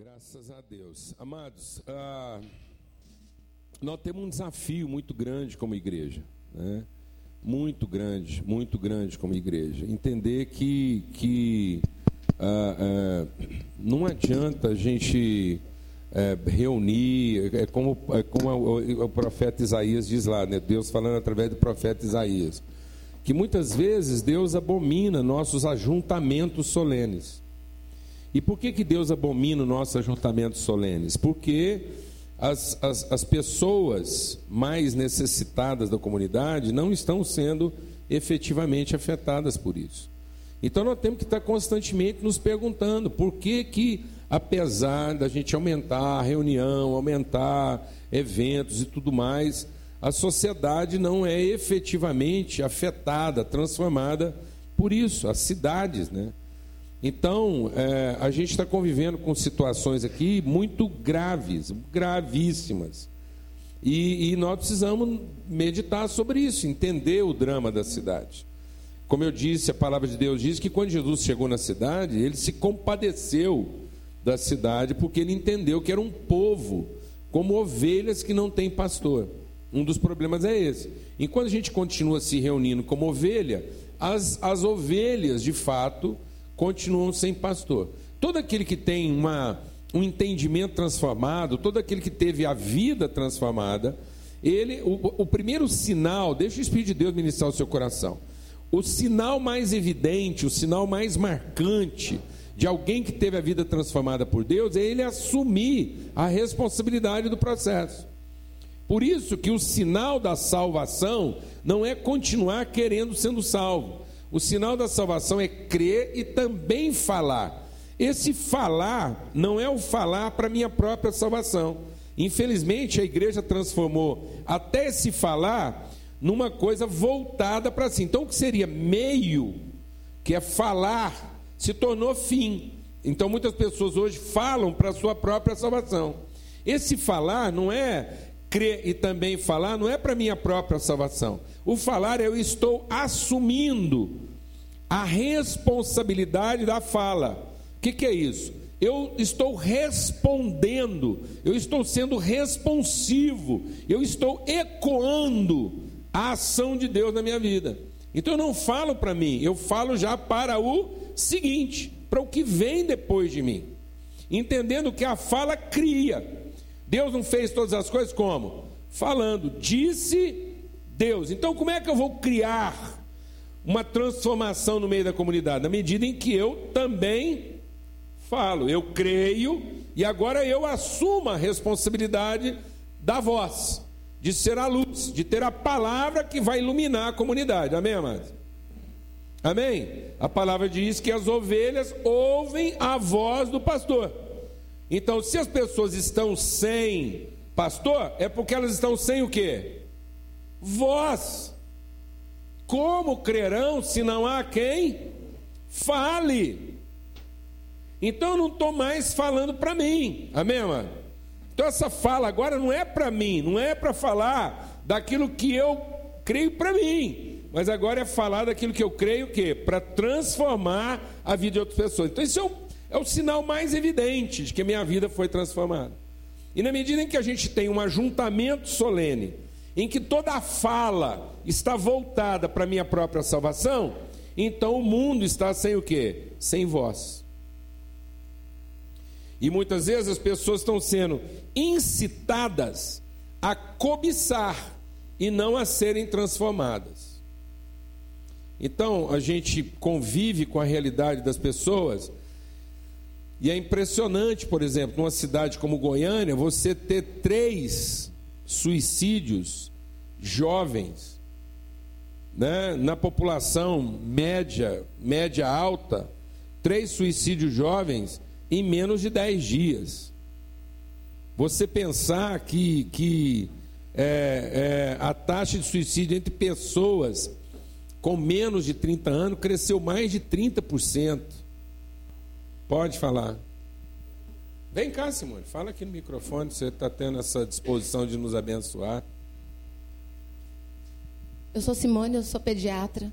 Graças a Deus. Amados, ah, nós temos um desafio muito grande como igreja. Né? Muito grande, muito grande como igreja. Entender que, que ah, ah, não adianta a gente é, reunir, é como, é como o, o, profeta Isaías diz lá, né? Deus falando através do profeta Isaías, que muitas vezes Deus abomina nossos ajuntamentos solenes. E por que, que Deus abomina os nossos ajuntamentos solenes? Porque as, as, as pessoas mais necessitadas da comunidade não estão sendo efetivamente afetadas por isso. Então nós temos que estar constantemente nos perguntando por que que, apesar da gente aumentar a reunião, aumentar eventos e tudo mais, a sociedade não é efetivamente afetada, transformada por isso, as cidades, né? Então, é, a gente está convivendo com situações aqui muito graves, gravíssimas. E, e, nós precisamos meditar sobre isso, entender o drama da cidade. Como eu disse, a palavra de Deus diz que quando Jesus chegou na cidade, ele se compadeceu da cidade, porque ele entendeu que era um povo, como ovelhas que não têm pastor. Um dos problemas é esse. Enquanto a gente continua se reunindo como ovelha, as, as ovelhas, de fato, continuam sem pastor. Todo aquele que tem uma, um entendimento transformado, todo aquele que teve a vida transformada, ele, o, o primeiro sinal, deixa o Espírito de Deus ministrar o seu coração. O sinal mais evidente, o sinal mais marcante de alguém que teve a vida transformada por Deus é ele assumir a responsabilidade do processo. Por isso que o sinal da salvação não é continuar querendo sendo salvo. O sinal da salvação é crer e também falar. Esse falar não é o falar para minha própria salvação. Infelizmente, a igreja transformou até esse falar numa coisa voltada para si. Então, o que seria meio, que é falar, se tornou fim. Então, muitas pessoas hoje falam para a sua própria salvação. Esse falar não é crer e também falar, não é para minha própria salvação. O falar eu estou assumindo a responsabilidade da fala. O que, que é isso? Eu estou respondendo, eu estou sendo responsivo, eu estou ecoando a ação de Deus na minha vida. Então eu não falo para mim, eu falo já para o seguinte, para o que vem depois de mim. Entendendo que a fala cria. Deus não fez todas as coisas como? Falando, disse Deus. Então, como é que eu vou criar uma transformação no meio da comunidade? Na medida em que eu também falo, eu creio e agora eu assumo a responsabilidade da voz, de ser a luz, de ter a palavra que vai iluminar a comunidade. Amém, amados? Amém? A palavra diz que as ovelhas ouvem a voz do pastor. Então, se as pessoas estão sem pastor, é porque elas estão sem o quê? Vós. Como crerão se não há quem fale? Então eu não estou mais falando para mim, amém, mano? Então essa fala agora não é para mim, não é para falar daquilo que eu creio para mim, mas agora é falar daquilo que eu creio que para transformar a vida de outras pessoas. Então isso é o, é o sinal mais evidente de que a minha vida foi transformada. E na medida em que a gente tem um ajuntamento solene em que toda a fala está voltada para a minha própria salvação, então o mundo está sem o quê? Sem voz. E muitas vezes as pessoas estão sendo incitadas a cobiçar e não a serem transformadas. Então a gente convive com a realidade das pessoas e é impressionante, por exemplo, numa cidade como Goiânia, você ter três suicídios jovens, né? na população média, média alta, três suicídios jovens em menos de dez dias. Você pensar que, que é, é, a taxa de suicídio entre pessoas com menos de 30 anos cresceu mais de 30%. Pode falar. Vem cá, Simone, fala aqui no microfone, você está tendo essa disposição de nos abençoar. Eu sou Simone, eu sou pediatra.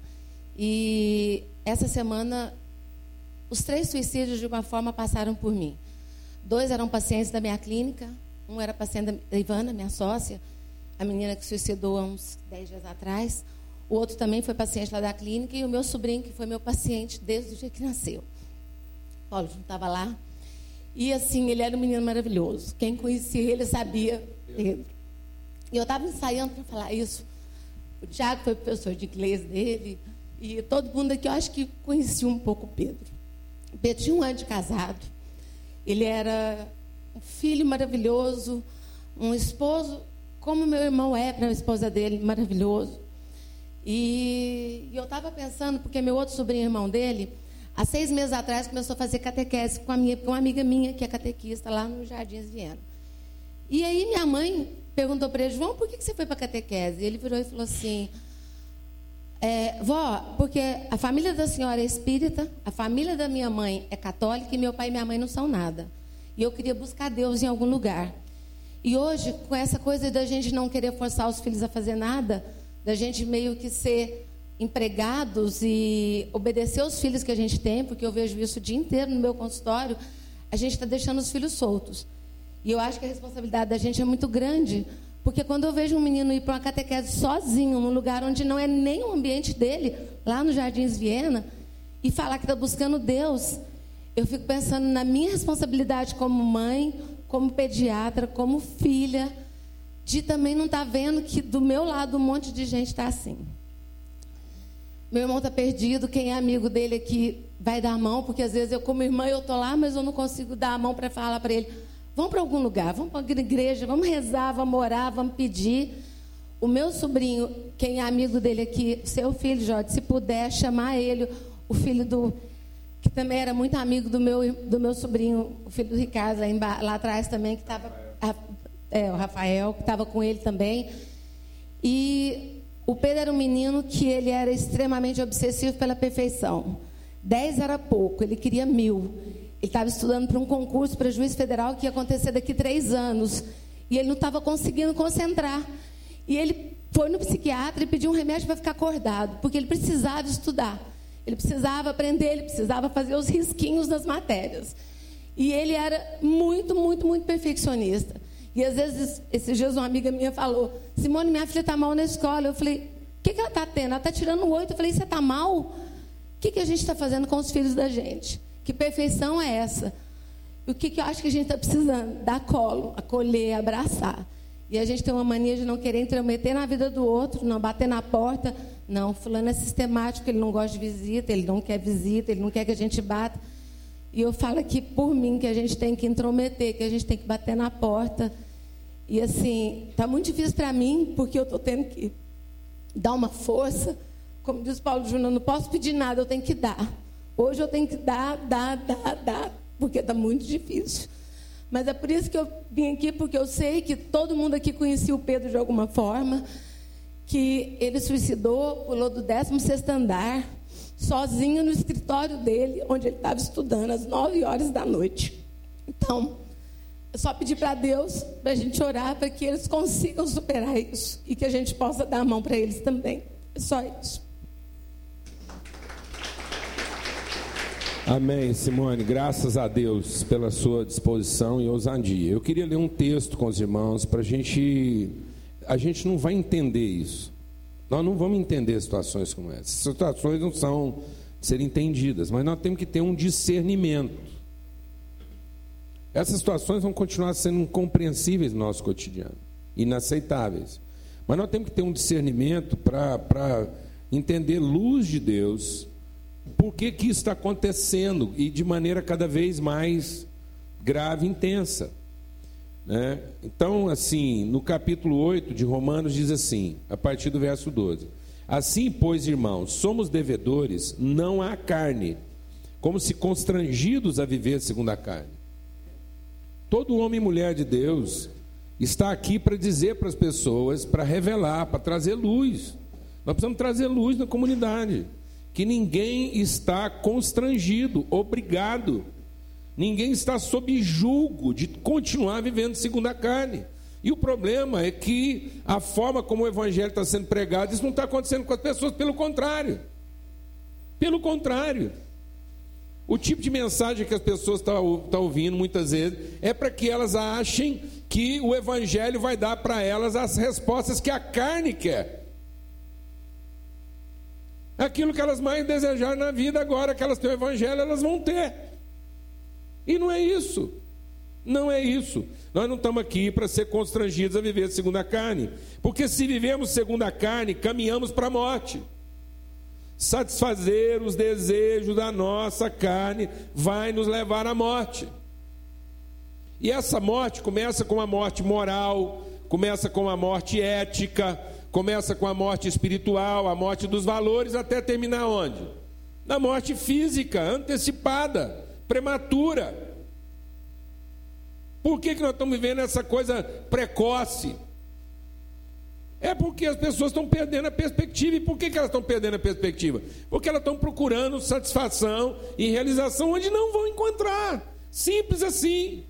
E essa semana, os três suicídios, de uma forma, passaram por mim. Dois eram pacientes da minha clínica. Um era paciente da Ivana, minha sócia, a menina que suicidou há uns 10 dias atrás. O outro também foi paciente lá da clínica. E o meu sobrinho, que foi meu paciente desde o dia que nasceu. Não estava lá. E assim, ele era um menino maravilhoso. Quem conhecia ele sabia Pedro. E eu estava ensaiando para falar isso. O Tiago foi professor de inglês dele. E todo mundo aqui, eu acho que conhecia um pouco o Pedro. O Pedro tinha um ano de casado. Ele era um filho maravilhoso, um esposo, como meu irmão é para a esposa dele, maravilhoso. E, e eu estava pensando, porque meu outro sobrinho irmão dele, há seis meses atrás, começou a fazer catequese com, a minha, com uma amiga minha, que é catequista, lá no Jardins Viena. E aí minha mãe perguntou para ele, João, por que, que você foi para catequese? E ele virou e falou assim, é, vó, porque a família da senhora é espírita, a família da minha mãe é católica e meu pai e minha mãe não são nada. E eu queria buscar Deus em algum lugar. E hoje, com essa coisa da gente não querer forçar os filhos a fazer nada, da gente meio que ser empregados e obedecer os filhos que a gente tem, porque eu vejo isso o dia inteiro no meu consultório, a gente está deixando os filhos soltos. E eu acho que a responsabilidade da gente é muito grande, porque quando eu vejo um menino ir para uma catequese sozinho, num lugar onde não é nem o ambiente dele, lá no Jardins Viena, e falar que está buscando Deus, eu fico pensando na minha responsabilidade como mãe, como pediatra, como filha, de também não estar tá vendo que do meu lado um monte de gente está assim. Meu irmão está perdido, quem é amigo dele aqui vai dar a mão, porque às vezes eu, como irmã, eu estou lá, mas eu não consigo dar a mão para falar para ele: vamos para algum lugar, vamos para a igreja, vamos rezar, vamos orar, vamos pedir. O meu sobrinho, quem é amigo dele aqui, seu filho, Jorge, se puder chamar ele, o filho do que também era muito amigo do meu, do meu sobrinho, o filho do Ricardo, lá, lá atrás também, que estava. É, o Rafael, que estava com ele também. E o Pedro era um menino que ele era extremamente obsessivo pela perfeição. Dez era pouco, ele queria mil. Ele estava estudando para um concurso para juiz federal que ia acontecer daqui três anos. E ele não estava conseguindo concentrar. E ele foi no psiquiatra e pediu um remédio para ficar acordado, porque ele precisava estudar. Ele precisava aprender, ele precisava fazer os risquinhos das matérias. E ele era muito, muito, muito perfeccionista. E às vezes, esses dias, uma amiga minha falou: Simone, minha filha está mal na escola. Eu falei: O que, que ela está tendo? Ela está tirando oito. Eu falei: Você está mal? O que, que a gente está fazendo com os filhos da gente? Que perfeição é essa? O que, que eu acho que a gente está precisando? Dar colo, acolher, abraçar. E a gente tem uma mania de não querer intrometer na vida do outro, não bater na porta. Não, fulano é sistemático, ele não gosta de visita, ele não quer visita, ele não quer que a gente bata. E eu falo aqui por mim que a gente tem que intrometer, que a gente tem que bater na porta. E assim, está muito difícil para mim, porque eu estou tendo que dar uma força. Como diz Paulo Júnior, não posso pedir nada, eu tenho que dar. Hoje eu tenho que dar, dar, dar, dar, porque está muito difícil. Mas é por isso que eu vim aqui, porque eu sei que todo mundo aqui conhecia o Pedro de alguma forma que ele suicidou, pulou do 16 andar, sozinho no escritório dele, onde ele estava estudando, às 9 horas da noite. Então, só pedir para Deus, para a gente orar, para que eles consigam superar isso e que a gente possa dar a mão para eles também. É só isso. Amém, Simone. Graças a Deus pela sua disposição e ousadia. Eu queria ler um texto com os irmãos para a gente a gente não vai entender isso. Nós não vamos entender situações como essa. Situações não são ser entendidas, mas nós temos que ter um discernimento. Essas situações vão continuar sendo incompreensíveis no nosso cotidiano, inaceitáveis. Mas nós temos que ter um discernimento para entender luz de Deus, por que, que isso está acontecendo e de maneira cada vez mais grave e intensa. Né? Então, assim, no capítulo 8 de Romanos diz assim, a partir do verso 12: Assim, pois, irmãos, somos devedores não à carne, como se constrangidos a viver segundo a carne. Todo homem e mulher de Deus está aqui para dizer para as pessoas, para revelar, para trazer luz. Nós precisamos trazer luz na comunidade. Que ninguém está constrangido, obrigado Ninguém está sob julgo de continuar vivendo segundo a carne. E o problema é que a forma como o evangelho está sendo pregado, isso não está acontecendo com as pessoas, pelo contrário. Pelo contrário. O tipo de mensagem que as pessoas estão tá, tá ouvindo muitas vezes é para que elas achem que o Evangelho vai dar para elas as respostas que a carne quer. Aquilo que elas mais desejaram na vida, agora que elas têm o Evangelho, elas vão ter. E não é isso. Não é isso. Nós não estamos aqui para ser constrangidos a viver segundo a carne. Porque se vivemos segundo a carne, caminhamos para a morte. Satisfazer os desejos da nossa carne vai nos levar à morte. E essa morte começa com a morte moral, começa com a morte ética, começa com a morte espiritual, a morte dos valores, até terminar onde? Na morte física, antecipada, prematura. Por que, que nós estamos vivendo essa coisa precoce? É porque as pessoas estão perdendo a perspectiva. E por que, que elas estão perdendo a perspectiva? Porque elas estão procurando satisfação e realização onde não vão encontrar. Simples assim.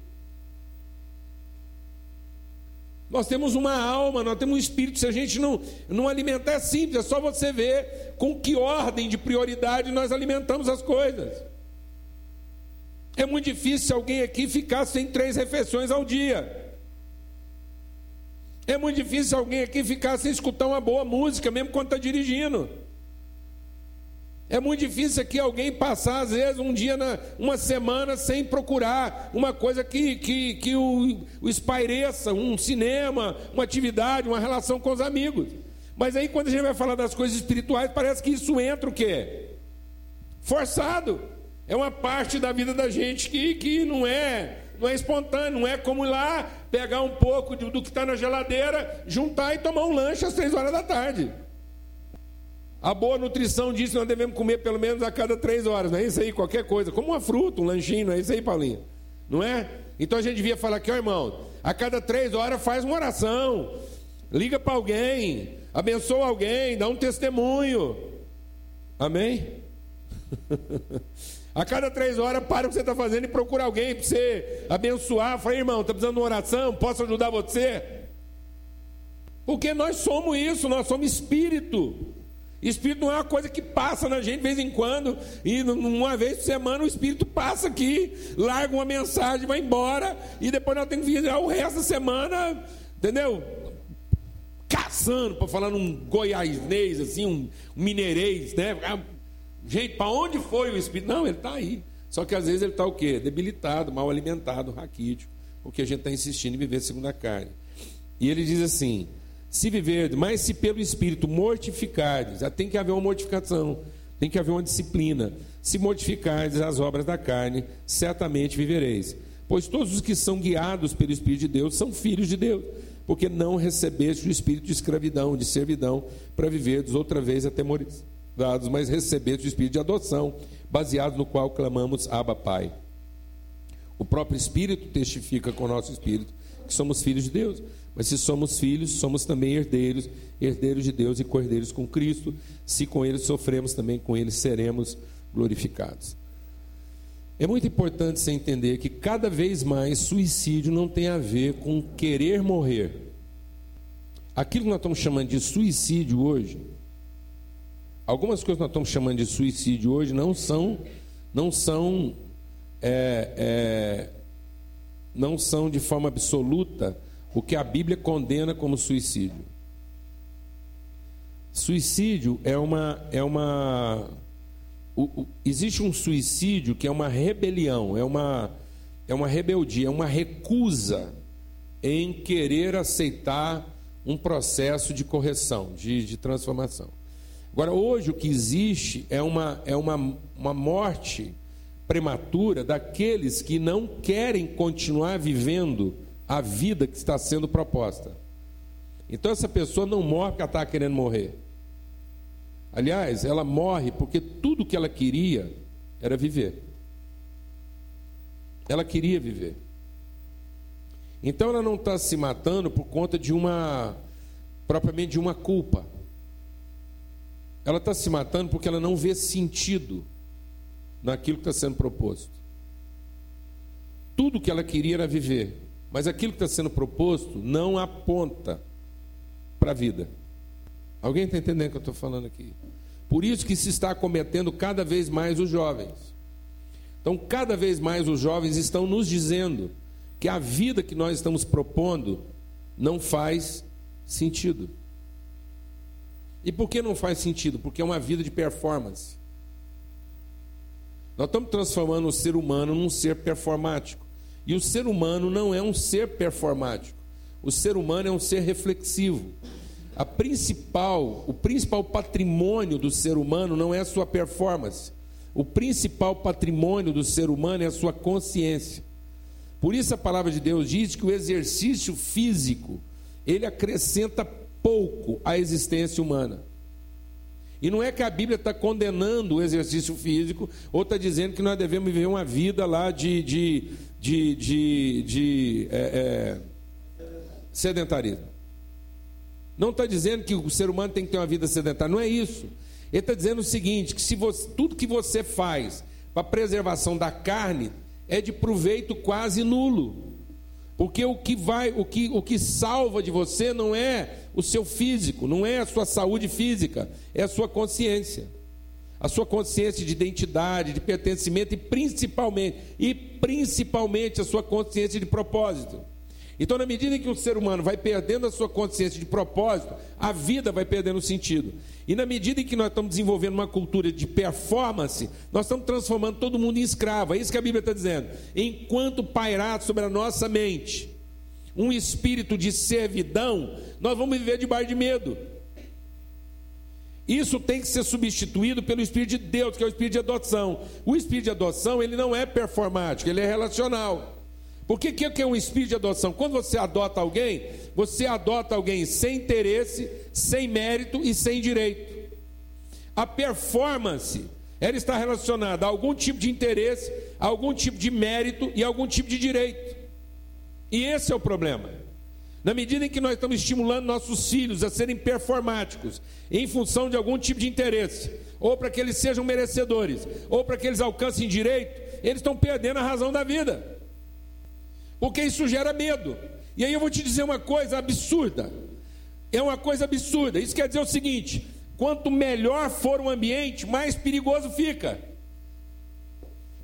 Nós temos uma alma, nós temos um espírito. Se a gente não, não alimentar, é simples, é só você ver com que ordem de prioridade nós alimentamos as coisas. É muito difícil alguém aqui ficar sem três refeições ao dia. É muito difícil alguém aqui ficar sem escutar uma boa música, mesmo quando está dirigindo. É muito difícil aqui alguém passar, às vezes, um dia, na, uma semana, sem procurar uma coisa que, que, que o, o espaireça, um cinema, uma atividade, uma relação com os amigos. Mas aí, quando a gente vai falar das coisas espirituais, parece que isso entra o quê? Forçado. É uma parte da vida da gente que, que não é não é espontâneo, não é como lá pegar um pouco do, que está na geladeira, juntar e tomar um lanche às três horas da tarde. A boa nutrição diz que nós devemos comer pelo menos a cada três horas, não é isso aí? Qualquer coisa, como uma fruta, um lanchinho, não é isso aí, Paulinho? Não é? Então a gente devia falar aqui, ó irmão, a cada três horas faz uma oração, liga para alguém, abençoa alguém, dá um testemunho. Amém? A cada três horas, para o que você está fazendo e procura alguém para você abençoar. Fala, irmão, está precisando de uma oração? Posso ajudar você? Porque nós somos isso, nós somos espírito. Espírito não é uma coisa que passa na gente de vez em quando, e uma vez por semana o Espírito passa aqui, larga uma mensagem, vai embora, e depois nós temos que virar o resto da semana, entendeu? Caçando, para falar num goiazinês, assim, um mineirês, né? Gente, para onde foi o Espírito? Não, ele está aí. Só que às vezes ele está o quê? Debilitado, mal alimentado, raquítico, porque a gente está insistindo em viver segundo a carne. E ele diz assim: se viver, mas se pelo Espírito mortificardes, já tem que haver uma mortificação, tem que haver uma disciplina. Se mortificardes as obras da carne, certamente vivereis. Pois todos os que são guiados pelo Espírito de Deus são filhos de Deus, porque não recebeste o espírito de escravidão, de servidão, para viverdes outra vez atemorizados dados, mas recebemos o Espírito de adoção, baseado no qual clamamos Abba Pai. O próprio Espírito testifica com o nosso Espírito que somos filhos de Deus. Mas se somos filhos, somos também herdeiros, herdeiros de Deus e cordeiros com Cristo. Se com Ele sofremos, também com Ele seremos glorificados. É muito importante você entender que cada vez mais suicídio não tem a ver com querer morrer. Aquilo que nós estamos chamando de suicídio hoje Algumas coisas que nós estamos chamando de suicídio hoje não são, não são, é, é, não são de forma absoluta o que a Bíblia condena como suicídio. Suicídio é uma, é uma, o, o, existe um suicídio que é uma rebelião, é uma, é uma rebeldia, é uma recusa em querer aceitar um processo de correção, de, de transformação. Agora, hoje o que existe é uma, é uma, uma morte prematura daqueles que não querem continuar vivendo a vida que está sendo proposta. Então, essa pessoa não morre porque ela está querendo morrer. Aliás, ela morre porque tudo que ela queria era viver. Ela queria viver. Então, ela não está se matando por conta de uma, propriamente de uma culpa. Ela está se matando porque ela não vê sentido naquilo que está sendo proposto. Tudo que ela queria era viver, mas aquilo que está sendo proposto não aponta para a vida. Alguém está entendendo o que eu estou falando aqui? Por isso que se está cometendo cada vez mais os jovens. Então, cada vez mais os jovens estão nos dizendo que a vida que nós estamos propondo não faz sentido. E por que não faz sentido? Porque é uma vida de performance. Nós estamos transformando o ser humano num ser performático. E o ser humano não é um ser performático. O ser humano é um ser reflexivo. A principal, o principal patrimônio do ser humano não é a sua performance. O principal patrimônio do ser humano é a sua consciência. Por isso a palavra de Deus diz que o exercício físico, ele acrescenta pouco à existência humana. E não é que a Bíblia está condenando o exercício físico, ou está dizendo que nós devemos viver uma vida lá de, de, de, de, de é, é, sedentarismo. Não está dizendo que o ser humano tem que ter uma vida sedentária, não é isso. Ele está dizendo o seguinte: que se você, tudo que você faz para a preservação da carne é de proveito quase nulo. Porque o que vai, o que, o que salva de você não é o seu físico, não é a sua saúde física, é a sua consciência. A sua consciência de identidade, de pertencimento e principalmente, e principalmente a sua consciência de propósito. Então, na medida em que o ser humano vai perdendo a sua consciência de propósito, a vida vai perdendo sentido. E na medida em que nós estamos desenvolvendo uma cultura de performance, nós estamos transformando todo mundo em escravo. É isso que a Bíblia está dizendo. Enquanto pairar sobre a nossa mente um espírito de servidão, nós vamos viver debaixo de medo. Isso tem que ser substituído pelo Espírito de Deus, que é o Espírito de adoção. O Espírito de adoção, ele não é performático, ele é relacional. Por que, que é um espírito de adoção? Quando você adota alguém, você adota alguém sem interesse, sem mérito e sem direito. A performance, ela está relacionada a algum tipo de interesse, a algum tipo de mérito e a algum tipo de direito. E esse é o problema. Na medida em que nós estamos estimulando nossos filhos a serem performáticos, em função de algum tipo de interesse, ou para que eles sejam merecedores, ou para que eles alcancem direito, eles estão perdendo a razão da vida porque isso gera medo. E aí eu vou te dizer uma coisa absurda. É uma coisa absurda. Isso quer dizer o seguinte: quanto melhor for o ambiente, mais perigoso fica.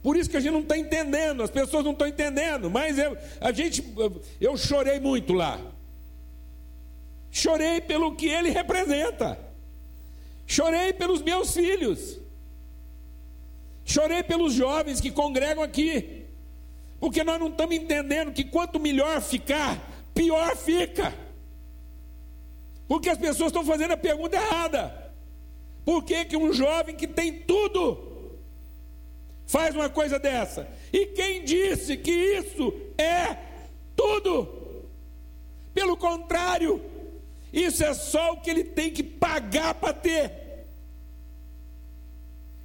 Por isso que a gente não está entendendo, as pessoas não estão entendendo. Mas eu, a gente, eu chorei muito lá. Chorei pelo que ele representa. Chorei pelos meus filhos. Chorei pelos jovens que congregam aqui. Porque nós não estamos entendendo que quanto melhor ficar, pior fica. Porque as pessoas estão fazendo a pergunta errada. Por que, que um jovem que tem tudo faz uma coisa dessa? E quem disse que isso é tudo? Pelo contrário, isso é só o que ele tem que pagar para ter.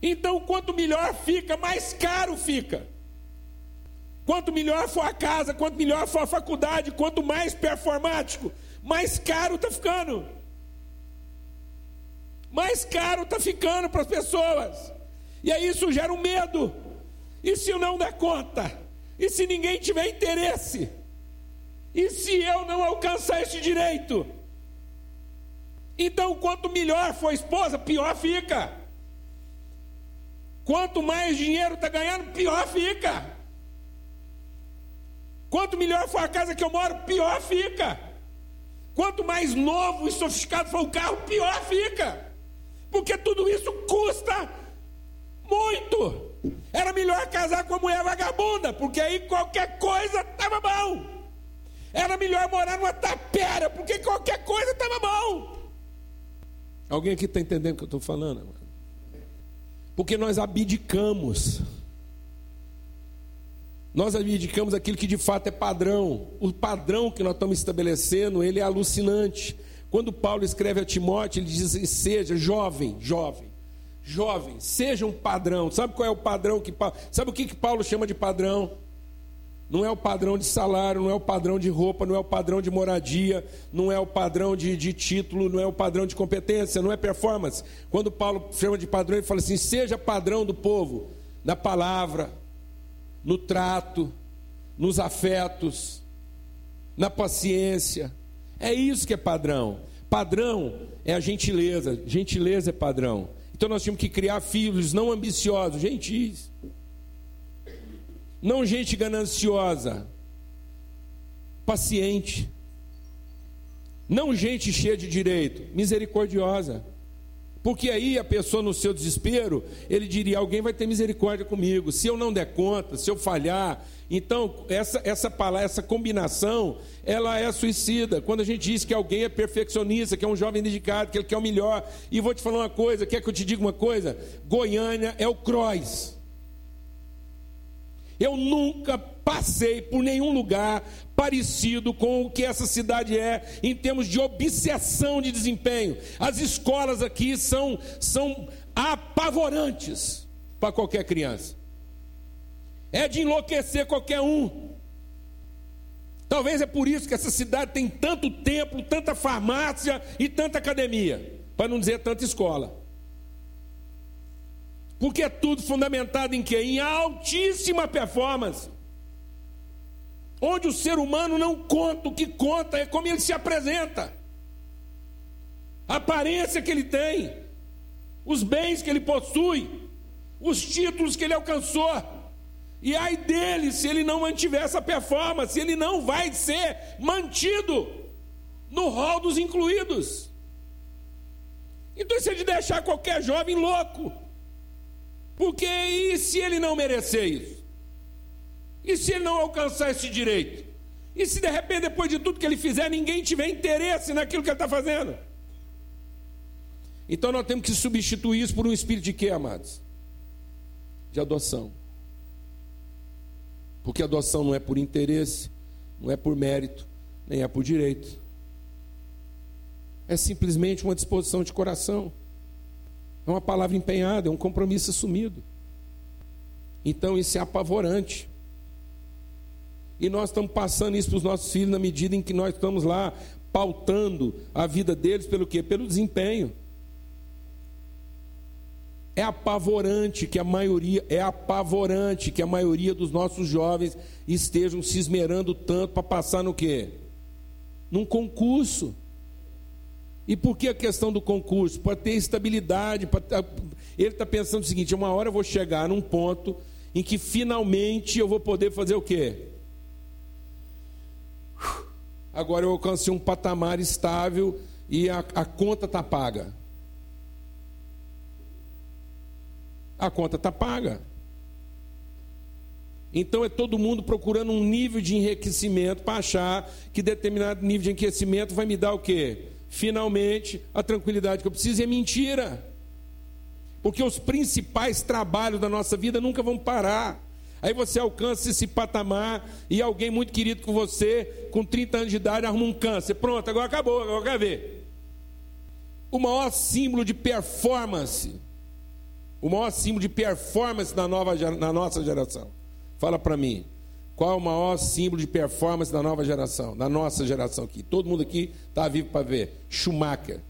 Então, quanto melhor fica, mais caro fica. Quanto melhor for a casa, quanto melhor for a faculdade, quanto mais performático, mais caro está ficando. Mais caro está ficando para as pessoas. E aí isso gera um medo. E se eu não der conta? E se ninguém tiver interesse? E se eu não alcançar esse direito? Então, quanto melhor for a esposa, pior fica. Quanto mais dinheiro está ganhando, pior fica. Quanto melhor for a casa que eu moro, pior fica. Quanto mais novo e sofisticado for o carro, pior fica. Porque tudo isso custa muito. Era melhor casar com a mulher vagabunda, porque aí qualquer coisa estava bom. Era melhor morar numa tapera, porque qualquer coisa estava bom. Alguém aqui está entendendo o que eu estou falando? Porque nós abdicamos nós abdicamos aquilo que de fato é padrão. O padrão que nós estamos estabelecendo, ele é alucinante. Quando Paulo escreve a Timóteo, ele diz: assim, seja jovem, jovem, jovem, seja um padrão. Sabe qual é o padrão que. Sabe o que, que Paulo chama de padrão? Não é o padrão de salário, não é o padrão de roupa, não é o padrão de moradia, não é o padrão de, de título, não é o padrão de competência, não é performance. Quando Paulo chama de padrão, ele fala assim: seja padrão do povo, na palavra, no trato, nos afetos, na paciência. É isso que é padrão. Padrão é a gentileza, gentileza é padrão. Então nós tínhamos que criar filhos não ambiciosos, gentis. Não gente gananciosa, paciente. Não gente cheia de direito, misericordiosa. Porque aí a pessoa, no seu desespero, ele diria: alguém vai ter misericórdia comigo. Se eu não der conta, se eu falhar. Então, essa, essa palavra, essa combinação, ela é suicida. Quando a gente diz que alguém é perfeccionista, que é um jovem dedicado, que ele quer o melhor. E vou te falar uma coisa: quer que eu te diga uma coisa? Goiânia é o Cross. Eu nunca passei por nenhum lugar parecido com o que essa cidade é em termos de obsessão de desempenho. As escolas aqui são, são apavorantes para qualquer criança. É de enlouquecer qualquer um. Talvez é por isso que essa cidade tem tanto templo, tanta farmácia e tanta academia, para não dizer tanta escola. Porque é tudo fundamentado em quê? Em altíssima performance. Onde o ser humano não conta, o que conta é como ele se apresenta. A aparência que ele tem, os bens que ele possui, os títulos que ele alcançou. E ai dele se ele não mantiver essa performance, ele não vai ser mantido no rol dos incluídos. Então isso é de deixar qualquer jovem louco. Porque e se ele não merecer isso? E se ele não alcançar esse direito? E se de repente, depois de tudo que ele fizer, ninguém tiver interesse naquilo que ele está fazendo? Então nós temos que substituir isso por um espírito de quê, amados? De adoção. Porque adoção não é por interesse, não é por mérito, nem é por direito. É simplesmente uma disposição de coração. É uma palavra empenhada, é um compromisso assumido. Então isso é apavorante. E nós estamos passando isso para os nossos filhos na medida em que nós estamos lá pautando a vida deles pelo quê? Pelo desempenho. É apavorante que a maioria, é apavorante que a maioria dos nossos jovens estejam se esmerando tanto para passar no quê? Num concurso. E por que a questão do concurso? Para ter estabilidade. Para... Ele está pensando o seguinte: uma hora eu vou chegar num ponto em que finalmente eu vou poder fazer o quê? Agora eu alcancei um patamar estável e a, a conta está paga. A conta está paga. Então é todo mundo procurando um nível de enriquecimento para achar que determinado nível de enriquecimento vai me dar o quê? finalmente a tranquilidade que eu preciso, e é mentira. Porque os principais trabalhos da nossa vida nunca vão parar. Aí você alcança esse patamar e alguém muito querido com você, com 30 anos de idade, arruma um câncer. Pronto, agora acabou, agora quer ver. O maior símbolo de performance, o maior símbolo de performance na, nova, na nossa geração. Fala para mim, qual é o maior símbolo de performance da nova geração, da nossa geração aqui? Todo mundo aqui está vivo para ver. Schumacher.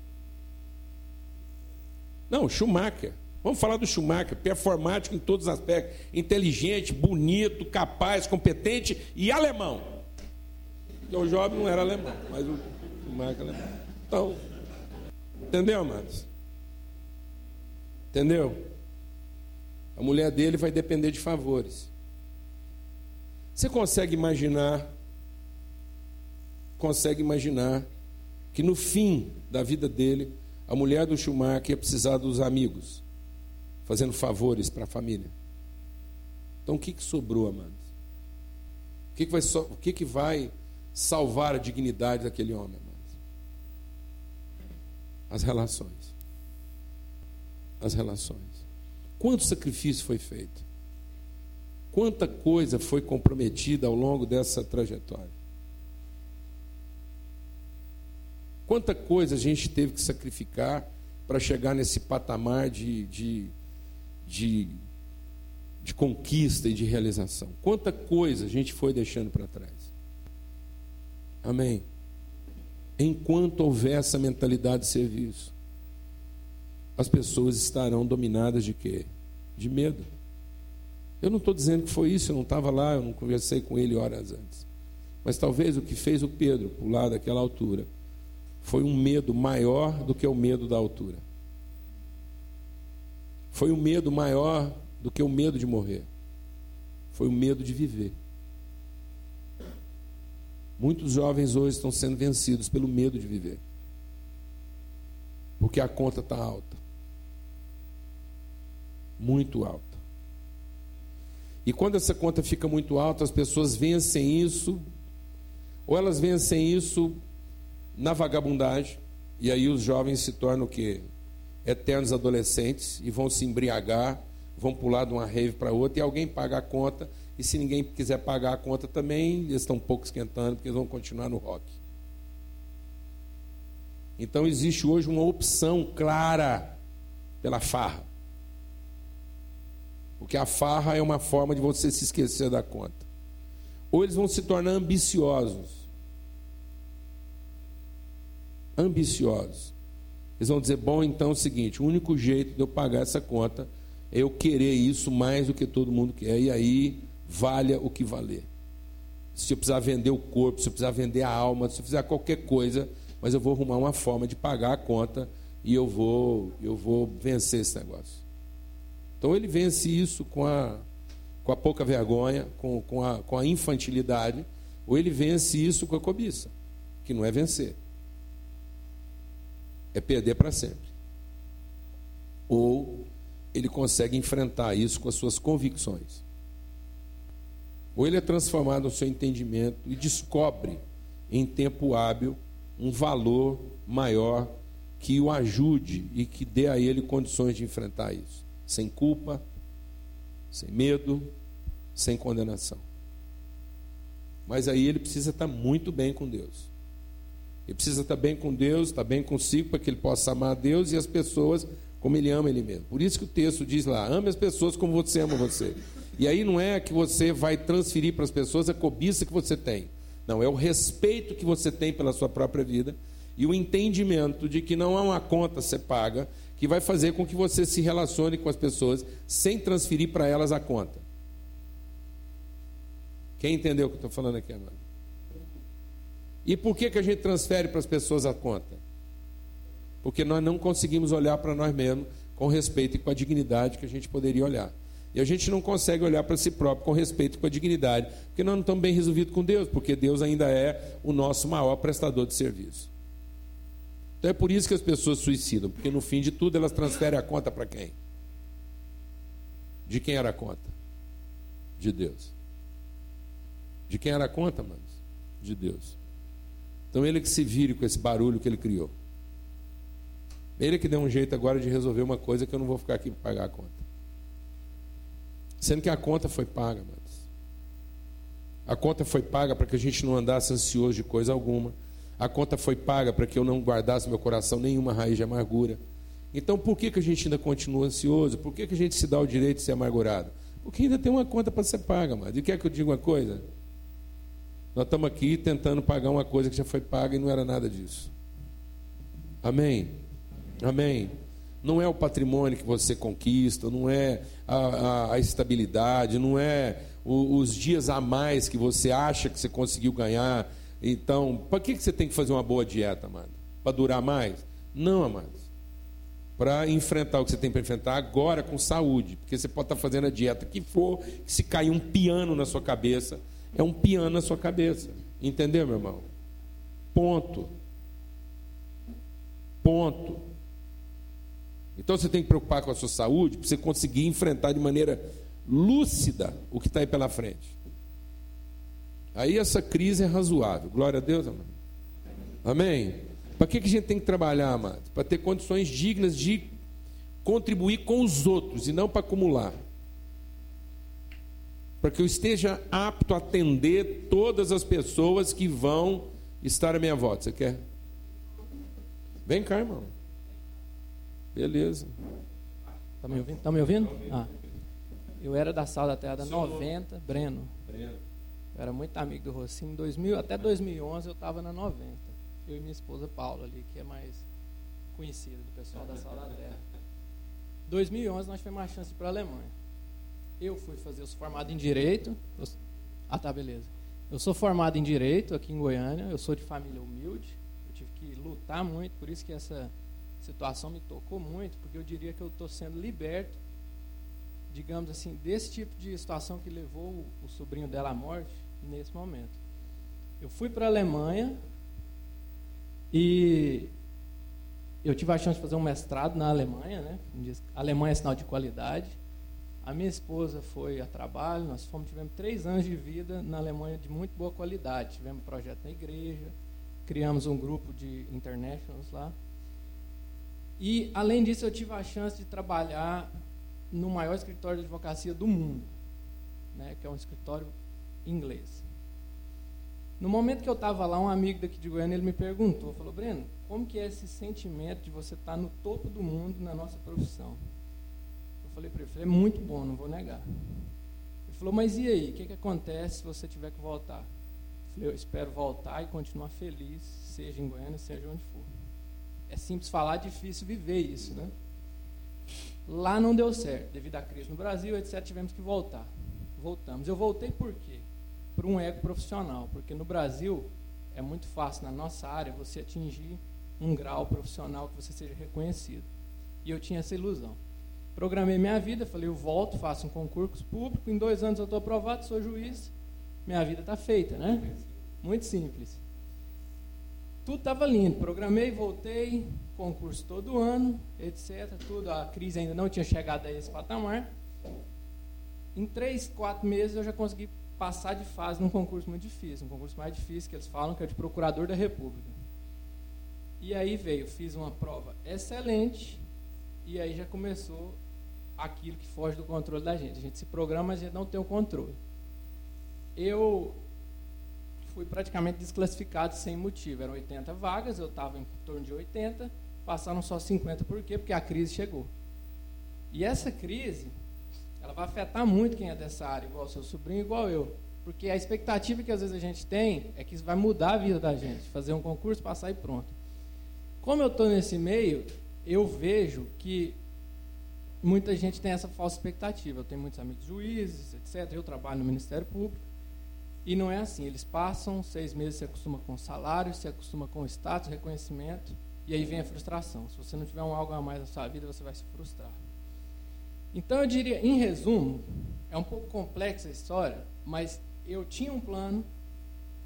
Não, Schumacher. Vamos falar do Schumacher, performático em todos os aspectos, inteligente, bonito, capaz, competente e alemão. O jovem não era alemão, mas o Schumacher era alemão. Então, entendeu, amados? Entendeu? A mulher dele vai depender de favores. Você consegue imaginar, consegue imaginar que no fim da vida dele, a mulher do Schumacher ia precisar dos amigos, fazendo favores para a família. Então o que, que sobrou, amados? O que, que, vai, o que, que vai salvar a dignidade daquele homem, amados? As relações. As relações. Quanto sacrifício foi feito? Quanta coisa foi comprometida ao longo dessa trajetória. Quanta coisa a gente teve que sacrificar para chegar nesse patamar de, de, de, de, conquista e de realização. Quanta coisa a gente foi deixando para trás. Amém. Enquanto houver essa mentalidade de serviço, as pessoas estarão dominadas de quê? De medo. Eu não estou dizendo que foi isso, eu não estava lá, eu não conversei com ele horas antes. Mas talvez o que fez o Pedro pular daquela altura foi um medo maior do que o medo da altura. Foi um medo maior do que o medo de morrer. foi o medo de viver. Muitos jovens hoje estão sendo vencidos pelo medo de viver. Porque a conta está alta. Muito alta. E quando essa conta fica muito alta, as pessoas vencem isso, ou elas vencem isso na vagabundagem, e aí os jovens se tornam o quê? Eternos adolescentes e vão se embriagar, vão pular de uma rave para outra e alguém paga a conta. E se ninguém quiser pagar a conta também, eles estão um pouco esquentando, porque eles vão continuar no rock. Então existe hoje uma opção clara pela farra. Porque a farra é uma forma de você se esquecer da conta. Ou eles vão se tornar ambiciosos ambiciosos. Eles vão dizer: bom, então é o seguinte: o único jeito de eu pagar essa conta é eu querer isso mais do que todo mundo quer, e aí valha o que valer. Se eu precisar vender o corpo, se eu precisar vender a alma, se eu fizer qualquer coisa, mas eu vou arrumar uma forma de pagar a conta e eu vou, eu vou vencer esse negócio. Então ele vence isso com a, com a pouca vergonha, com, com, a, com a infantilidade, ou ele vence isso com a cobiça, que não é vencer é perder para sempre. Ou ele consegue enfrentar isso com as suas convicções. Ou ele é transformado no seu entendimento e descobre em tempo hábil um valor maior que o ajude e que dê a ele condições de enfrentar isso, sem culpa, sem medo, sem condenação. Mas aí ele precisa estar muito bem com Deus. Ele precisa estar bem com Deus, estar bem consigo, para que ele possa amar a Deus e as pessoas como ele ama ele mesmo. Por isso que o texto diz lá: ame as pessoas como você ama você. E aí não é que você vai transferir para as pessoas a cobiça que você tem. Não, é o respeito que você tem pela sua própria vida e o entendimento de que não há uma conta ser paga que vai fazer com que você se relacione com as pessoas sem transferir para elas a conta. Quem entendeu o que eu estou falando aqui agora? E por que, que a gente transfere para as pessoas a conta? Porque nós não conseguimos olhar para nós mesmos com respeito e com a dignidade que a gente poderia olhar. E a gente não consegue olhar para si próprio com respeito e com a dignidade, porque nós não estamos bem resolvidos com Deus, porque Deus ainda é o nosso maior prestador de serviço. Então é por isso que as pessoas suicidam, porque no fim de tudo elas transferem a conta para quem? De quem era a conta? De Deus. De quem era a conta, manos? De Deus. Então ele que se vire com esse barulho que ele criou. Ele que deu um jeito agora de resolver uma coisa que eu não vou ficar aqui para pagar a conta. Sendo que a conta foi paga, mas A conta foi paga para que a gente não andasse ansioso de coisa alguma. A conta foi paga para que eu não guardasse meu coração nenhuma raiz de amargura. Então por que, que a gente ainda continua ansioso? Por que, que a gente se dá o direito de ser amargurado? Porque ainda tem uma conta para ser paga, mas. E quer que eu diga uma coisa? Nós estamos aqui tentando pagar uma coisa que já foi paga e não era nada disso. Amém? Amém? Não é o patrimônio que você conquista, não é a, a, a estabilidade, não é o, os dias a mais que você acha que você conseguiu ganhar. Então, para que, que você tem que fazer uma boa dieta, amado? Para durar mais? Não, amados. Para enfrentar o que você tem para enfrentar agora com saúde. Porque você pode estar fazendo a dieta que for, que se cair um piano na sua cabeça, é um piano na sua cabeça. Entendeu, meu irmão? Ponto. Ponto. Então você tem que preocupar com a sua saúde para você conseguir enfrentar de maneira lúcida o que está aí pela frente. Aí essa crise é razoável. Glória a Deus, amado. Amém? Para que, que a gente tem que trabalhar, amado? Para ter condições dignas de contribuir com os outros e não para acumular para que eu esteja apto a atender todas as pessoas que vão estar à minha volta. Você quer? Vem cá, irmão. Beleza. Está me ouvindo? Tá me ouvindo? Ah. Eu era da Sala da Terra da 90, Breno. Breno. Eu era muito amigo do Rocinho. 2000, até 2011 eu estava na 90. Eu e minha esposa Paula ali, que é mais conhecida do pessoal da Sala da Terra. 2011 nós tivemos uma chance para a Alemanha. Eu fui fazer, eu sou formado em Direito. Ah, tá, beleza. Eu sou formado em Direito aqui em Goiânia. Eu sou de família humilde. Eu tive que lutar muito, por isso que essa situação me tocou muito, porque eu diria que eu estou sendo liberto digamos assim, desse tipo de situação que levou o, sobrinho dela à morte nesse momento. Eu fui para a Alemanha e eu tive a chance de fazer um mestrado na Alemanha, né? Alemanha é sinal de qualidade. A minha esposa foi a trabalho, nós fomos, tivemos três anos de vida na Alemanha de muito boa qualidade. Tivemos projeto na igreja, criamos um grupo de internationals lá. E, além disso, eu tive a chance de trabalhar no maior escritório de advocacia do mundo, né, que é um escritório inglês. No momento que eu estava lá, um amigo daqui de Goiânia ele me perguntou, falou, Breno, como que é esse sentimento de você estar tá no topo do mundo na nossa profissão? Falei para ele, falei, é muito bom, não vou negar. Ele falou, mas e aí, o que, que acontece se você tiver que voltar? Eu falei, eu espero voltar e continuar feliz, seja em Goiânia, seja onde for. É simples falar, difícil viver isso, né? Lá não deu certo, devido à crise no Brasil, etc. Tivemos que voltar. Voltamos. Eu voltei por quê? Por um ego profissional, porque no Brasil é muito fácil, na nossa área, você atingir um grau profissional que você seja reconhecido. E eu tinha essa ilusão. Programei minha vida, falei, eu volto, faço um concurso público, em dois anos eu estou aprovado, sou juiz, minha vida está feita, né? Muito simples. Tudo estava lindo. Programei, voltei, concurso todo ano, etc. Tudo. A crise ainda não tinha chegado a esse patamar. Em três, quatro meses eu já consegui passar de fase num concurso muito difícil, um concurso mais difícil que eles falam que é de procurador da República. E aí veio, fiz uma prova excelente e aí já começou aquilo que foge do controle da gente. A gente se programa, mas a gente não tem o controle. Eu fui praticamente desclassificado sem motivo. Eram 80 vagas, eu estava em torno de 80, passaram só 50. Por quê? Porque a crise chegou. E essa crise, ela vai afetar muito quem é dessa área, igual seu sobrinho, igual eu. Porque a expectativa que às vezes a gente tem é que isso vai mudar a vida da gente, fazer um concurso, passar e pronto. Como eu estou nesse meio, eu vejo que muita gente tem essa falsa expectativa. Eu tenho muitos amigos juízes, etc. Eu trabalho no Ministério Público. E não é assim, eles passam seis meses, se acostuma com salário, se acostuma com status, reconhecimento, e aí vem a frustração. Se você não tiver um algo a mais na sua vida, você vai se frustrar. Então eu diria, em resumo, é um pouco complexa a história, mas eu tinha um plano,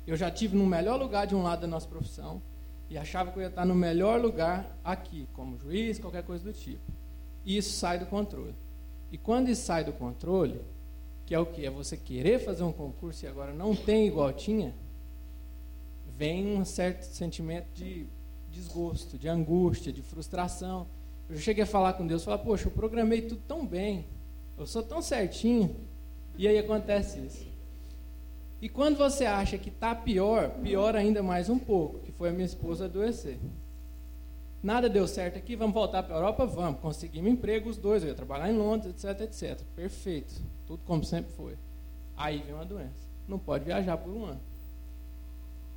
eu já tive no melhor lugar de um lado da nossa profissão, e achava que eu ia estar no melhor lugar aqui, como juiz, qualquer coisa do tipo. E isso sai do controle. E quando isso sai do controle, que é o que? É você querer fazer um concurso e agora não tem igual tinha, vem um certo sentimento de desgosto, de angústia, de frustração. Eu cheguei a falar com Deus, falar, poxa, eu programei tudo tão bem, eu sou tão certinho, e aí acontece isso. E quando você acha que está pior, pior ainda mais um pouco, que foi a minha esposa adoecer. Nada deu certo aqui, vamos voltar para a Europa? Vamos. Conseguimos emprego os dois, eu ia trabalhar em Londres, etc, etc. Perfeito. Tudo como sempre foi. Aí vem uma doença. Não pode viajar por um ano.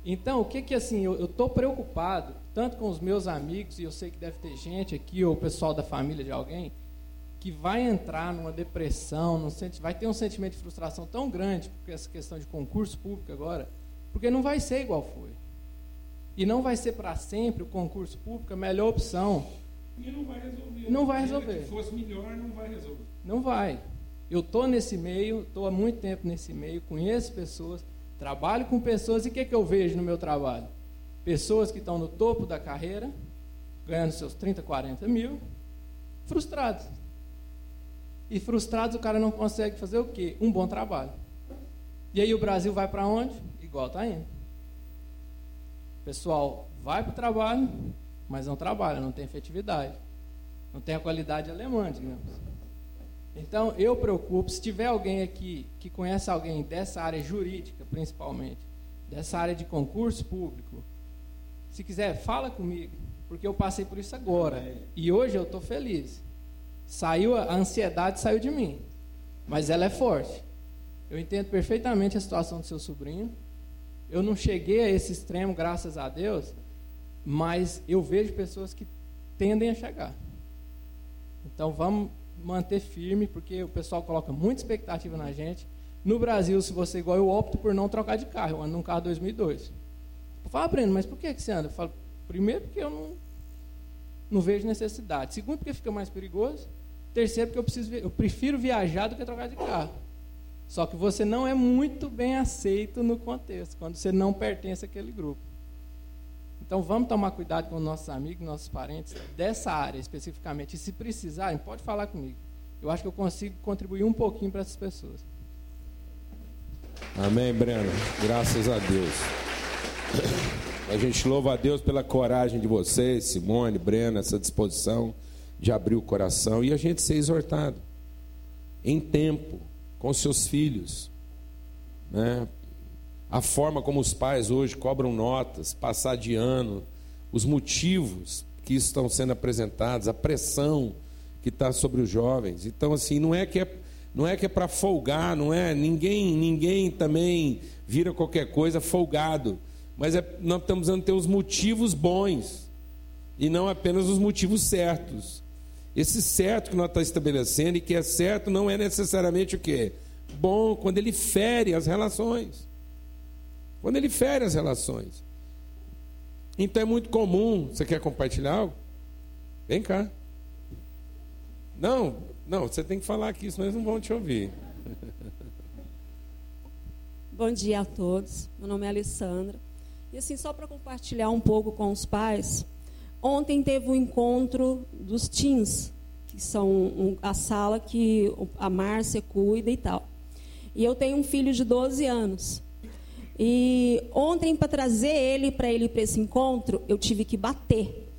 Então, o que que assim, eu estou preocupado, tanto com os meus amigos, e eu sei que deve ter gente aqui, ou o pessoal da família de alguém, que vai entrar numa depressão, num, vai ter um sentimento de frustração tão grande, porque essa questão de concurso público agora, porque não vai ser igual foi. E não vai ser para sempre o concurso público a melhor opção. E não vai resolver. Não vai resolver. Se fosse melhor, não vai resolver. Não vai. Eu estou nesse meio, estou há muito tempo nesse meio, conheço pessoas, trabalho com pessoas e o que, é que eu vejo no meu trabalho? Pessoas que estão no topo da carreira, ganhando seus 30, 40 mil, frustrados. E frustrados o cara não consegue fazer o quê? Um bom trabalho. E aí o Brasil vai para onde? Igual está indo. O pessoal vai para o trabalho, mas não trabalha, não tem efetividade. Não tem a qualidade alemã, digamos. Então, eu preocupo, se tiver alguém aqui que conhece alguém dessa área jurídica, principalmente, dessa área de concurso público, se quiser, fala comigo, porque eu passei por isso agora. E hoje eu estou feliz. Saiu a ansiedade saiu de mim, mas ela é forte. Eu entendo perfeitamente a situação do seu sobrinho. Eu não cheguei a esse extremo, graças a Deus, mas eu vejo pessoas que tendem a chegar. Então vamos manter firme, porque o pessoal coloca muita expectativa na gente. No Brasil, se você é igual, eu opto por não trocar de carro. Eu ando num carro 2002. Eu falo, Breno, mas por que, que você anda? Eu falo, primeiro, porque eu não, não vejo necessidade. Segundo, porque fica mais perigoso. terceiro, porque eu, preciso, eu prefiro viajar do que trocar de carro. Só que você não é muito bem aceito no contexto, quando você não pertence àquele grupo. Então vamos tomar cuidado com nossos amigos, nossos parentes dessa área especificamente. E se precisarem, pode falar comigo. Eu acho que eu consigo contribuir um pouquinho para essas pessoas. Amém, Breno. Graças a Deus. A gente louva a Deus pela coragem de vocês, Simone, Breno, essa disposição de abrir o coração e a gente ser exortado em tempo com seus filhos, né? a forma como os pais hoje cobram notas, passar de ano, os motivos que estão sendo apresentados, a pressão que está sobre os jovens. Então, assim, não é que é, não é que é para folgar, não é ninguém, ninguém também vira qualquer coisa folgado, mas é, nós estamos precisando ter os motivos bons e não apenas os motivos certos. Esse certo que nós estamos estabelecendo e que é certo não é necessariamente o que bom quando ele fere as relações. Quando ele fere as relações. Então é muito comum. Você quer compartilhar algo? Vem cá. Não, não, você tem que falar aqui, senão eles não vão te ouvir. Bom dia a todos. Meu nome é Alessandra. E assim, só para compartilhar um pouco com os pais, ontem teve um encontro dos teens, que são a sala que a Márcia cuida e tal. E eu tenho um filho de 12 anos. E ontem, para trazer ele para ele para esse encontro, eu tive que bater.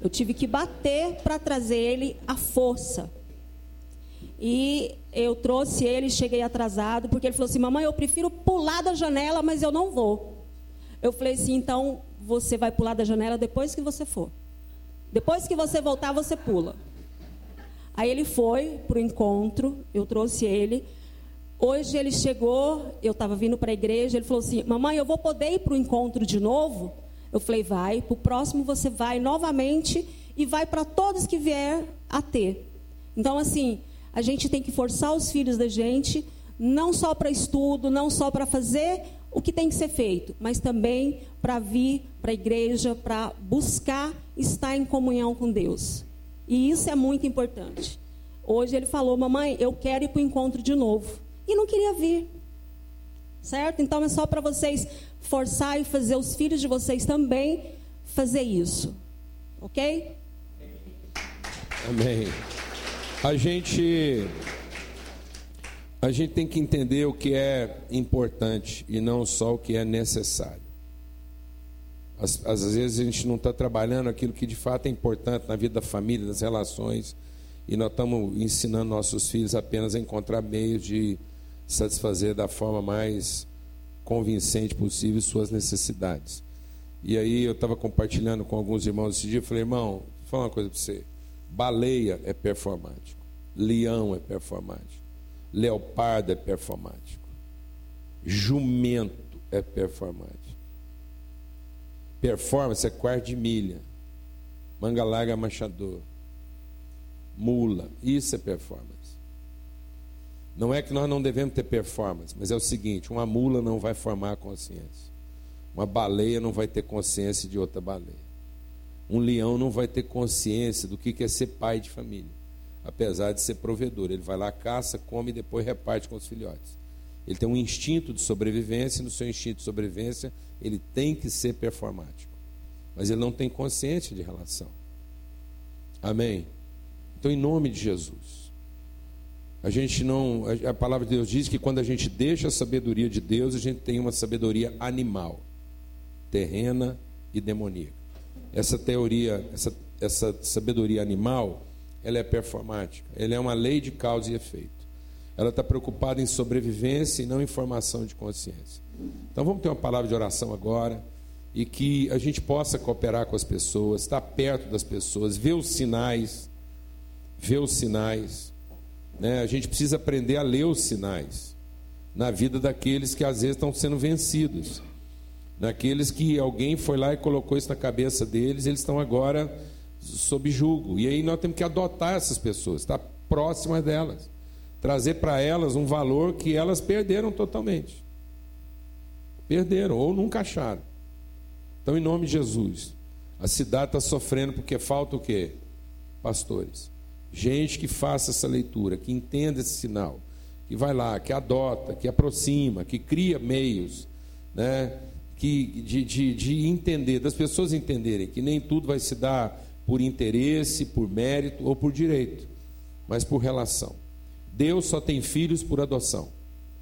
Eu tive que bater para trazer ele à força. E eu trouxe ele, cheguei atrasado, porque ele falou assim: Mamãe, eu prefiro pular da janela, mas eu não vou. Eu falei assim: Então você vai pular da janela depois que você for. Depois que você voltar, você pula. Aí ele foi para o encontro, eu trouxe ele. Hoje ele chegou, eu estava vindo para a igreja, ele falou assim: Mamãe, eu vou poder ir para o encontro de novo? Eu falei: Vai, para o próximo você vai novamente e vai para todos que vier a ter. Então, assim, a gente tem que forçar os filhos da gente, não só para estudo, não só para fazer o que tem que ser feito, mas também para vir para a igreja, para buscar estar em comunhão com Deus. E isso é muito importante. Hoje ele falou: Mamãe, eu quero ir para o encontro de novo e não queria vir. Certo? Então é só para vocês forçar e fazer os filhos de vocês também fazer isso. Ok? Amém. A gente a gente tem que entender o que é importante e não só o que é necessário. Às, às vezes a gente não está trabalhando aquilo que de fato é importante na vida da família, das relações, e nós estamos ensinando nossos filhos apenas a encontrar meios de satisfazer da forma mais convincente possível suas necessidades. E aí eu estava compartilhando com alguns irmãos esse dia, falei, irmão, vou falar uma coisa para você. Baleia é performático, leão é performático, leopardo é performático, jumento é performático. Performance é quarto de milha, manga larga machador, mula, isso é performance. Não é que nós não devemos ter performance, mas é o seguinte: uma mula não vai formar consciência. Uma baleia não vai ter consciência de outra baleia. Um leão não vai ter consciência do que é ser pai de família, apesar de ser provedor. Ele vai lá, caça, come e depois reparte com os filhotes. Ele tem um instinto de sobrevivência, e no seu instinto de sobrevivência, ele tem que ser performático. Mas ele não tem consciência de relação. Amém? Então, em nome de Jesus. A gente não. A palavra de Deus diz que quando a gente deixa a sabedoria de Deus, a gente tem uma sabedoria animal, terrena e demoníaca. Essa teoria, essa, essa sabedoria animal, ela é performática. Ela é uma lei de causa e efeito. Ela está preocupada em sobrevivência e não em formação de consciência. Então vamos ter uma palavra de oração agora e que a gente possa cooperar com as pessoas, estar perto das pessoas, ver os sinais, ver os sinais né, a gente precisa aprender a ler os sinais na vida daqueles que às vezes estão sendo vencidos. Naqueles que alguém foi lá e colocou isso na cabeça deles, eles estão agora sob julgo. E aí nós temos que adotar essas pessoas, estar próximas delas, trazer para elas um valor que elas perderam totalmente. Perderam ou nunca acharam. Então, em nome de Jesus, a cidade está sofrendo porque falta o quê? Pastores. Gente que faça essa leitura, que entenda esse sinal, que vai lá, que adota, que aproxima, que cria meios, né? que, de, de, de entender, das pessoas entenderem que nem tudo vai se dar por interesse, por mérito ou por direito, mas por relação. Deus só tem filhos por adoção.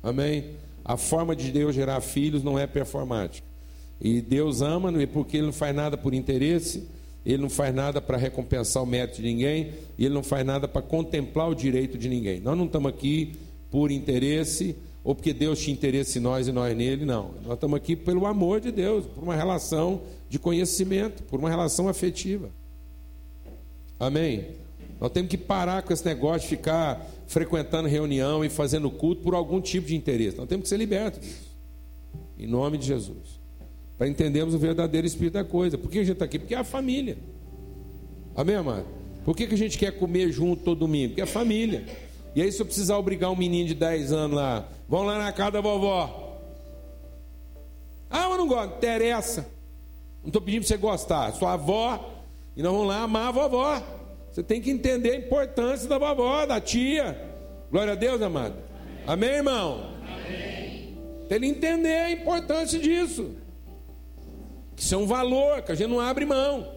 Amém? A forma de Deus gerar filhos não é performática. E Deus ama porque Ele não faz nada por interesse, Ele não faz nada para recompensar o mérito de ninguém, Ele não faz nada para contemplar o direito de ninguém. Nós não estamos aqui por interesse ou porque Deus tinha interesse em nós e nós nele, não. Nós estamos aqui pelo amor de Deus, por uma relação de conhecimento, por uma relação afetiva. Amém? Nós temos que parar com esse negócio de ficar frequentando reunião e fazendo culto por algum tipo de interesse. Nós temos que ser libertos disso. Em nome de Jesus para entendermos o verdadeiro espírito da coisa. Por que a gente está aqui? Porque é a família. Amém, amado? Por que, que a gente quer comer junto todo domingo? Porque é família. E aí, se eu precisar obrigar um menino de 10 anos lá, vão lá na casa da vovó. Ah, mas não gosto, interessa. Não estou pedindo para você gostar. Sua avó, e nós vamos lá amar a vovó. Você tem que entender a importância da vovó, da tia. Glória a Deus, amado. Amém, Amém irmão? Amém. Tem que entender a importância disso. Isso é um valor que a gente não abre mão.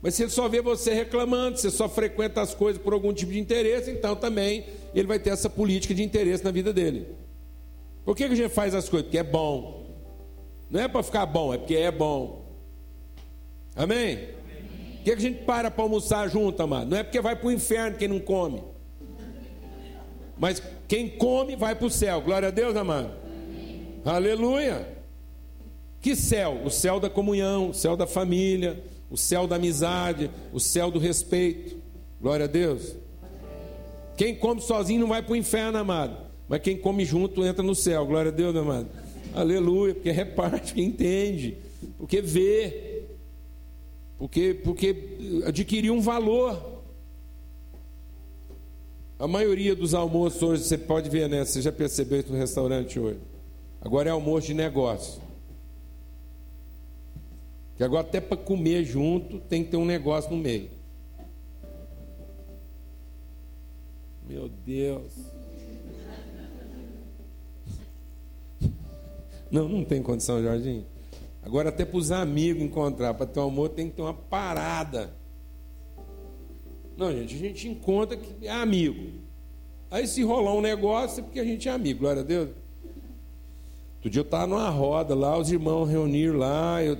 Mas se ele só vê você reclamando, você só frequenta as coisas por algum tipo de interesse, então também ele vai ter essa política de interesse na vida dele. Por que, que a gente faz as coisas? Porque é bom. Não é para ficar bom, é porque é bom. Amém? Que, que a gente para para almoçar junto, amado? Não é porque vai para o inferno quem não come. Mas quem come vai para o céu. Glória a Deus, amado. Aleluia. Que céu? O céu da comunhão, o céu da família, o céu da amizade, o céu do respeito. Glória a Deus. Quem come sozinho não vai para o inferno, amado. Mas quem come junto entra no céu. Glória a Deus, amado. Aleluia. Porque reparte, porque entende, porque vê, porque, porque adquiriu um valor. A maioria dos almoços hoje, você pode ver, né? Você já percebeu isso no restaurante hoje. Agora é almoço de negócio. Que agora até para comer junto tem que ter um negócio no meio. Meu Deus. Não, não tem condição, Jorginho. Agora até para os amigos encontrar, para ter um amor tem que ter uma parada. Não, gente, a gente encontra que é amigo. Aí se rolar um negócio é porque a gente é amigo, glória a Deus. Outro dia eu estava numa roda lá, os irmãos reuniram lá, eu,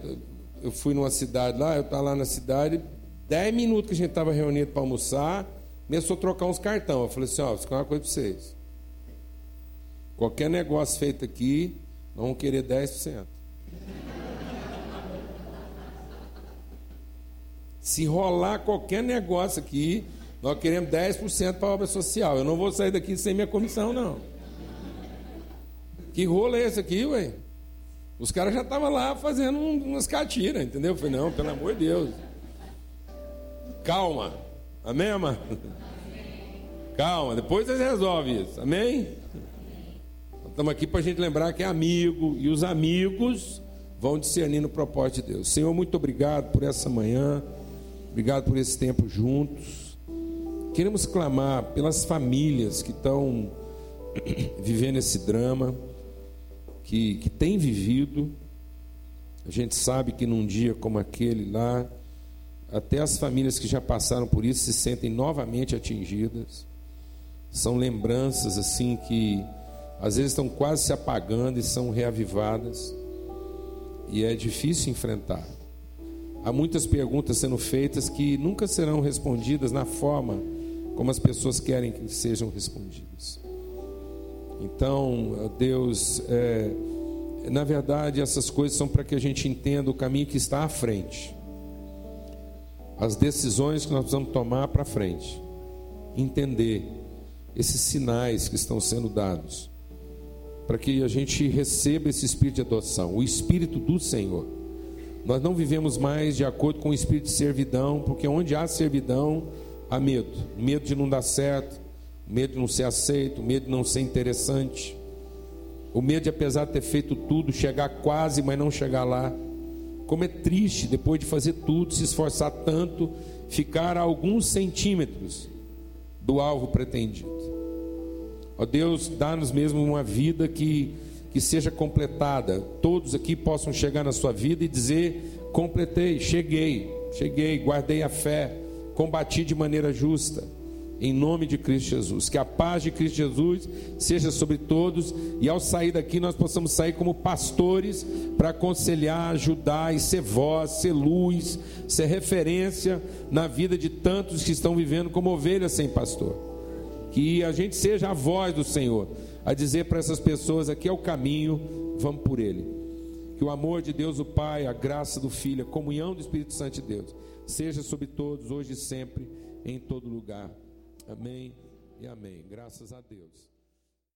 eu fui numa cidade lá, eu estava lá na cidade, dez minutos que a gente estava reunido para almoçar, começou a trocar uns cartão. Eu falei assim, ó, vou ficar uma coisa para vocês. Qualquer negócio feito aqui, nós vamos querer 10%. Se rolar qualquer negócio aqui, nós queremos 10% para a obra social. Eu não vou sair daqui sem minha comissão, não. Que rolo é esse aqui, ué? Os caras já estavam lá fazendo umas catiras, entendeu? Eu falei, não, pelo amor de Deus. Calma. Amém, amado? Calma, depois eles resolvem isso. Amém? Estamos aqui para a gente lembrar que é amigo e os amigos vão discernir no propósito de Deus. Senhor, muito obrigado por essa manhã, obrigado por esse tempo juntos. Queremos clamar pelas famílias que estão vivendo esse drama que, que tem vivido. A gente sabe que num dia como aquele lá, até as famílias que já passaram por isso se sentem novamente atingidas. São lembranças assim que às vezes estão quase se apagando e são reavivadas. E é difícil enfrentar. Há muitas perguntas sendo feitas que nunca serão respondidas na forma como as pessoas querem que sejam respondidas. Então, Deus, é, na verdade, essas coisas são para que a gente entenda o caminho que está à frente, as decisões que nós precisamos tomar para frente, entender esses sinais que estão sendo dados, para que a gente receba esse espírito de adoção, o espírito do Senhor. Nós não vivemos mais de acordo com o espírito de servidão, porque onde há servidão, há medo medo de não dar certo, medo de não ser aceito, medo de não ser interessante, o medo de, apesar de ter feito tudo, chegar quase, mas não chegar lá. Como é triste, depois de fazer tudo, se esforçar tanto, ficar a alguns centímetros do alvo pretendido. Ó Deus, dá-nos mesmo uma vida que, que seja completada. Todos aqui possam chegar na sua vida e dizer: completei, cheguei, cheguei, guardei a fé, combati de maneira justa em nome de Cristo Jesus. Que a paz de Cristo Jesus seja sobre todos e ao sair daqui nós possamos sair como pastores para aconselhar, ajudar e ser voz, ser luz, ser referência na vida de tantos que estão vivendo como ovelhas sem pastor. Que a gente seja a voz do Senhor a dizer para essas pessoas: aqui é o caminho, vamos por ele. Que o amor de Deus, o Pai, a graça do Filho, a comunhão do Espírito Santo de Deus, seja sobre todos, hoje e sempre, em todo lugar. Amém e amém. Graças a Deus.